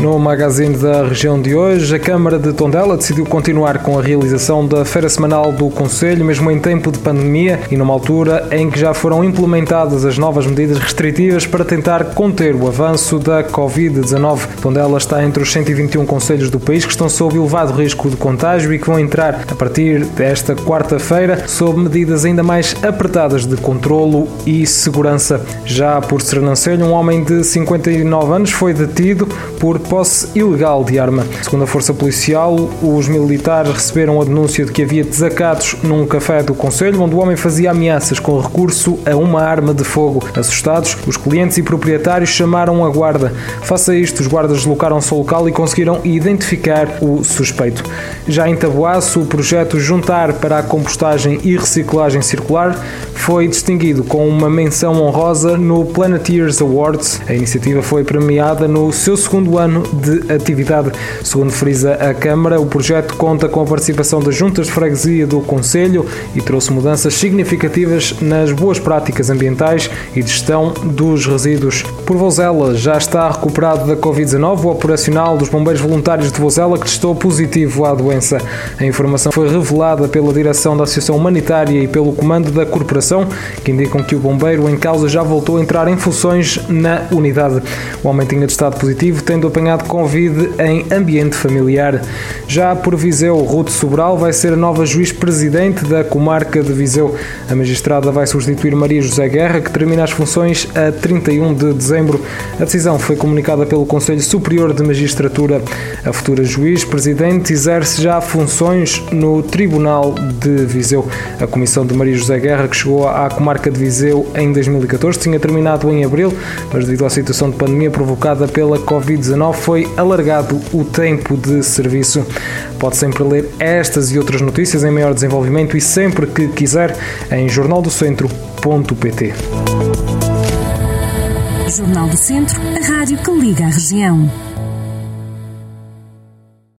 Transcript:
No magazine da região de hoje, a Câmara de Tondela decidiu continuar com a realização da Feira Semanal do Conselho, mesmo em tempo de pandemia e numa altura em que já foram implementadas as novas medidas restritivas para tentar conter o avanço da Covid-19. Tondela está entre os 121 conselhos do país que estão sob elevado risco de contágio e que vão entrar a partir desta quarta-feira sob medidas ainda mais apertadas de controlo e segurança. Já por Sernancelho, um homem de 59 anos foi detido por posse ilegal de arma. Segundo a Força Policial, os militares receberam a denúncia de que havia desacatos num café do Conselho, onde o homem fazia ameaças com recurso a uma arma de fogo. Assustados, os clientes e proprietários chamaram a guarda. Face a isto, os guardas deslocaram-se ao local e conseguiram identificar o suspeito. Já em Taboaço, o projeto Juntar para a Compostagem e Reciclagem Circular foi distinguido com uma menção honrosa no Planeteers Awards. A iniciativa foi premiada no seu segundo ano de atividade. Segundo frisa a Câmara, o projeto conta com a participação das juntas de freguesia do Conselho e trouxe mudanças significativas nas boas práticas ambientais e de gestão dos resíduos. Por Vozela, já está recuperado da Covid-19 o operacional dos bombeiros voluntários de Vozela que testou positivo à doença. A informação foi revelada pela direção da Associação Humanitária e pelo comando da corporação, que indicam que o bombeiro em causa já voltou a entrar em funções na unidade. O homem tinha testado positivo, tendo apanhado apanhado Covid em ambiente familiar. Já por Viseu, Ruth Sobral vai ser a nova juiz-presidente da comarca de Viseu. A magistrada vai substituir Maria José Guerra, que termina as funções a 31 de dezembro. A decisão foi comunicada pelo Conselho Superior de Magistratura. A futura juiz-presidente exerce já funções no Tribunal de Viseu. A comissão de Maria José Guerra, que chegou à comarca de Viseu em 2014, tinha terminado em abril, mas devido à situação de pandemia provocada pela Covid-19, foi alargado o tempo de serviço. Pode sempre ler estas e outras notícias em maior desenvolvimento e sempre que quiser em jornaldocentro.pt. Jornal do Centro, a rádio que liga a região.